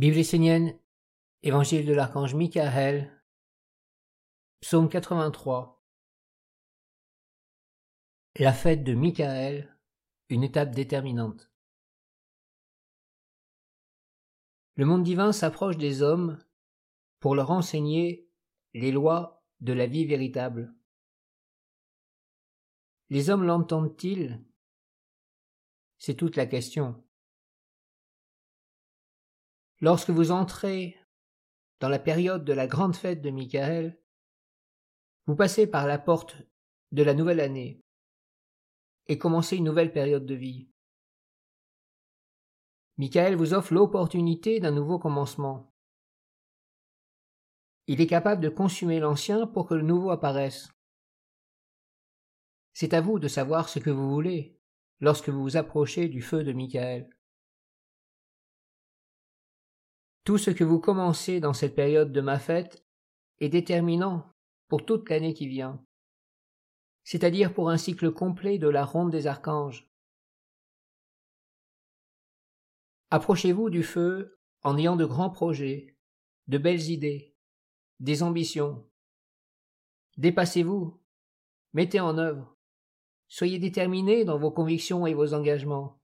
Bible essénienne, Évangile de l'archange Michael, Psaume 83. La fête de Michael, une étape déterminante. Le monde divin s'approche des hommes pour leur enseigner les lois de la vie véritable. Les hommes l'entendent-ils? C'est toute la question. Lorsque vous entrez dans la période de la grande fête de Michael, vous passez par la porte de la nouvelle année et commencez une nouvelle période de vie. Michael vous offre l'opportunité d'un nouveau commencement. Il est capable de consumer l'ancien pour que le nouveau apparaisse. C'est à vous de savoir ce que vous voulez lorsque vous vous approchez du feu de Michael. Tout ce que vous commencez dans cette période de ma fête est déterminant pour toute l'année qui vient, c'est-à-dire pour un cycle complet de la ronde des archanges. Approchez-vous du feu en ayant de grands projets, de belles idées, des ambitions. Dépassez-vous, mettez en œuvre, soyez déterminés dans vos convictions et vos engagements.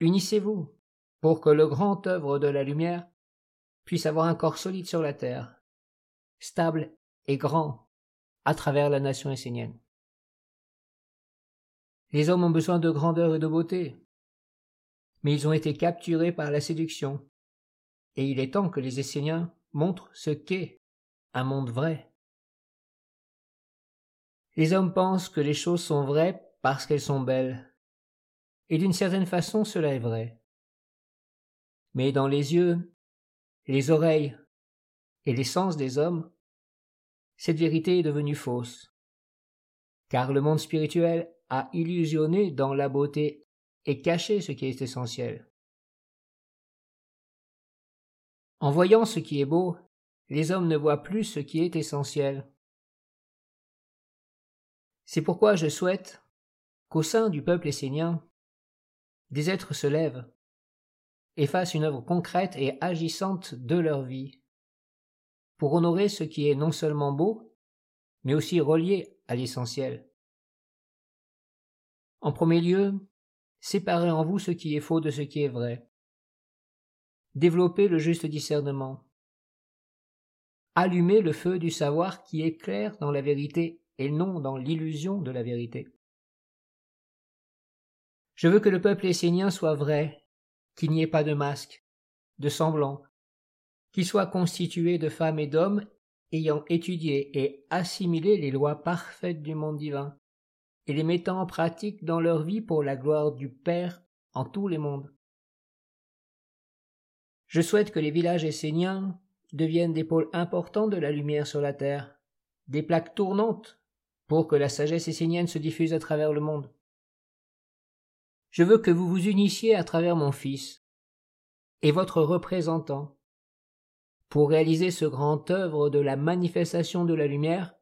Unissez-vous, pour que le grand œuvre de la lumière puisse avoir un corps solide sur la terre, stable et grand à travers la nation essénienne. Les hommes ont besoin de grandeur et de beauté, mais ils ont été capturés par la séduction, et il est temps que les Esséniens montrent ce qu'est un monde vrai. Les hommes pensent que les choses sont vraies parce qu'elles sont belles, et d'une certaine façon cela est vrai mais dans les yeux, les oreilles et les sens des hommes, cette vérité est devenue fausse. Car le monde spirituel a illusionné dans la beauté et caché ce qui est essentiel. En voyant ce qui est beau, les hommes ne voient plus ce qui est essentiel. C'est pourquoi je souhaite qu'au sein du peuple essénien, des êtres se lèvent, et fassent une œuvre concrète et agissante de leur vie, pour honorer ce qui est non seulement beau, mais aussi relié à l'essentiel. En premier lieu, séparez en vous ce qui est faux de ce qui est vrai. Développez le juste discernement. Allumez le feu du savoir qui éclaire dans la vérité et non dans l'illusion de la vérité. Je veux que le peuple essénien soit vrai qu'il n'y ait pas de masque, de semblant, qu'il soit constitué de femmes et d'hommes ayant étudié et assimilé les lois parfaites du monde divin, et les mettant en pratique dans leur vie pour la gloire du Père en tous les mondes. Je souhaite que les villages esséniens deviennent des pôles importants de la lumière sur la terre, des plaques tournantes pour que la sagesse essénienne se diffuse à travers le monde. Je veux que vous vous unissiez à travers mon Fils et votre représentant pour réaliser ce grand œuvre de la manifestation de la lumière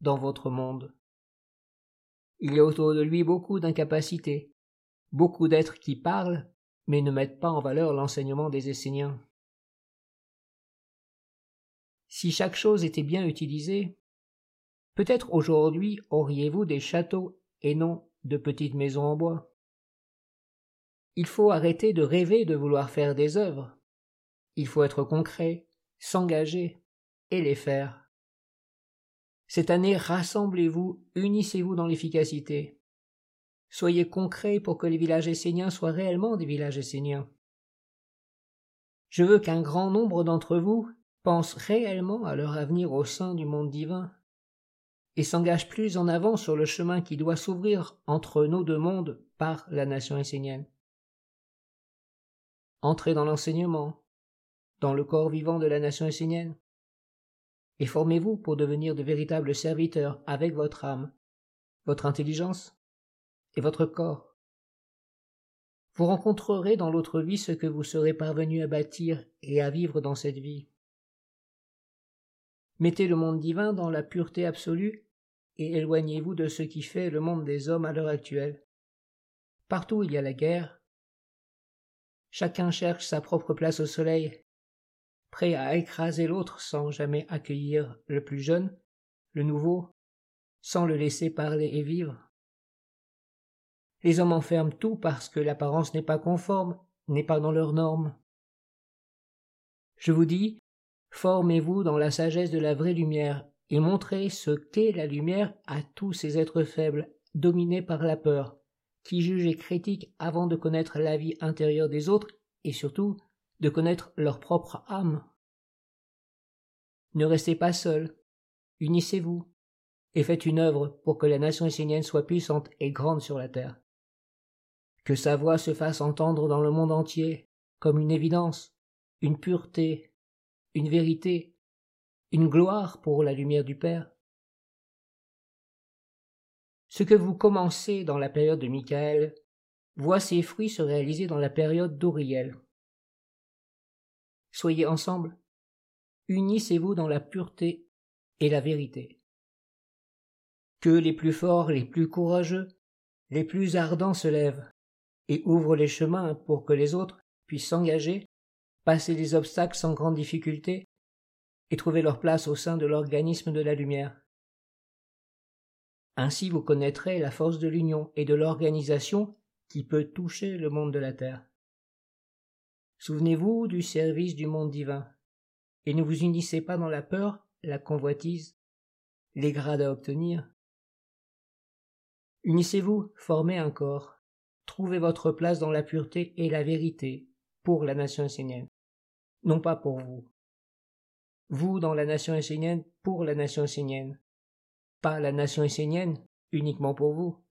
dans votre monde. Il y a autour de lui beaucoup d'incapacités, beaucoup d'êtres qui parlent, mais ne mettent pas en valeur l'enseignement des Esséniens. Si chaque chose était bien utilisée, peut-être aujourd'hui auriez-vous des châteaux et non de petites maisons en bois. Il faut arrêter de rêver de vouloir faire des œuvres. Il faut être concret, s'engager et les faire. Cette année, rassemblez-vous, unissez-vous dans l'efficacité. Soyez concrets pour que les villages esséniens soient réellement des villages esséniens. Je veux qu'un grand nombre d'entre vous pensent réellement à leur avenir au sein du monde divin et s'engagent plus en avant sur le chemin qui doit s'ouvrir entre nos deux mondes par la nation essénienne. Entrez dans l'enseignement, dans le corps vivant de la nation essénienne, et formez-vous pour devenir de véritables serviteurs avec votre âme, votre intelligence et votre corps. Vous rencontrerez dans l'autre vie ce que vous serez parvenu à bâtir et à vivre dans cette vie. Mettez le monde divin dans la pureté absolue et éloignez-vous de ce qui fait le monde des hommes à l'heure actuelle. Partout il y a la guerre, Chacun cherche sa propre place au soleil, prêt à écraser l'autre sans jamais accueillir le plus jeune, le nouveau, sans le laisser parler et vivre. Les hommes enferment tout parce que l'apparence n'est pas conforme, n'est pas dans leurs normes. Je vous dis, formez-vous dans la sagesse de la vraie lumière et montrez ce qu'est la lumière à tous ces êtres faibles, dominés par la peur, qui jugent et critiquent avant de connaître la vie intérieure des autres et surtout de connaître leur propre âme. Ne restez pas seuls, unissez-vous et faites une œuvre pour que la nation essénienne soit puissante et grande sur la terre. Que sa voix se fasse entendre dans le monde entier comme une évidence, une pureté, une vérité, une gloire pour la lumière du Père. Ce que vous commencez dans la période de Michael voit ses fruits se réaliser dans la période d'Auriel. Soyez ensemble, unissez-vous dans la pureté et la vérité. Que les plus forts, les plus courageux, les plus ardents se lèvent et ouvrent les chemins pour que les autres puissent s'engager, passer les obstacles sans grande difficulté et trouver leur place au sein de l'organisme de la lumière. Ainsi vous connaîtrez la force de l'union et de l'organisation qui peut toucher le monde de la terre. Souvenez-vous du service du monde divin, et ne vous unissez pas dans la peur, la convoitise, les grades à obtenir. Unissez-vous, formez un corps, trouvez votre place dans la pureté et la vérité pour la nation essénienne, non pas pour vous. Vous dans la nation essénienne pour la nation essénienne, pas la nation essénienne uniquement pour vous.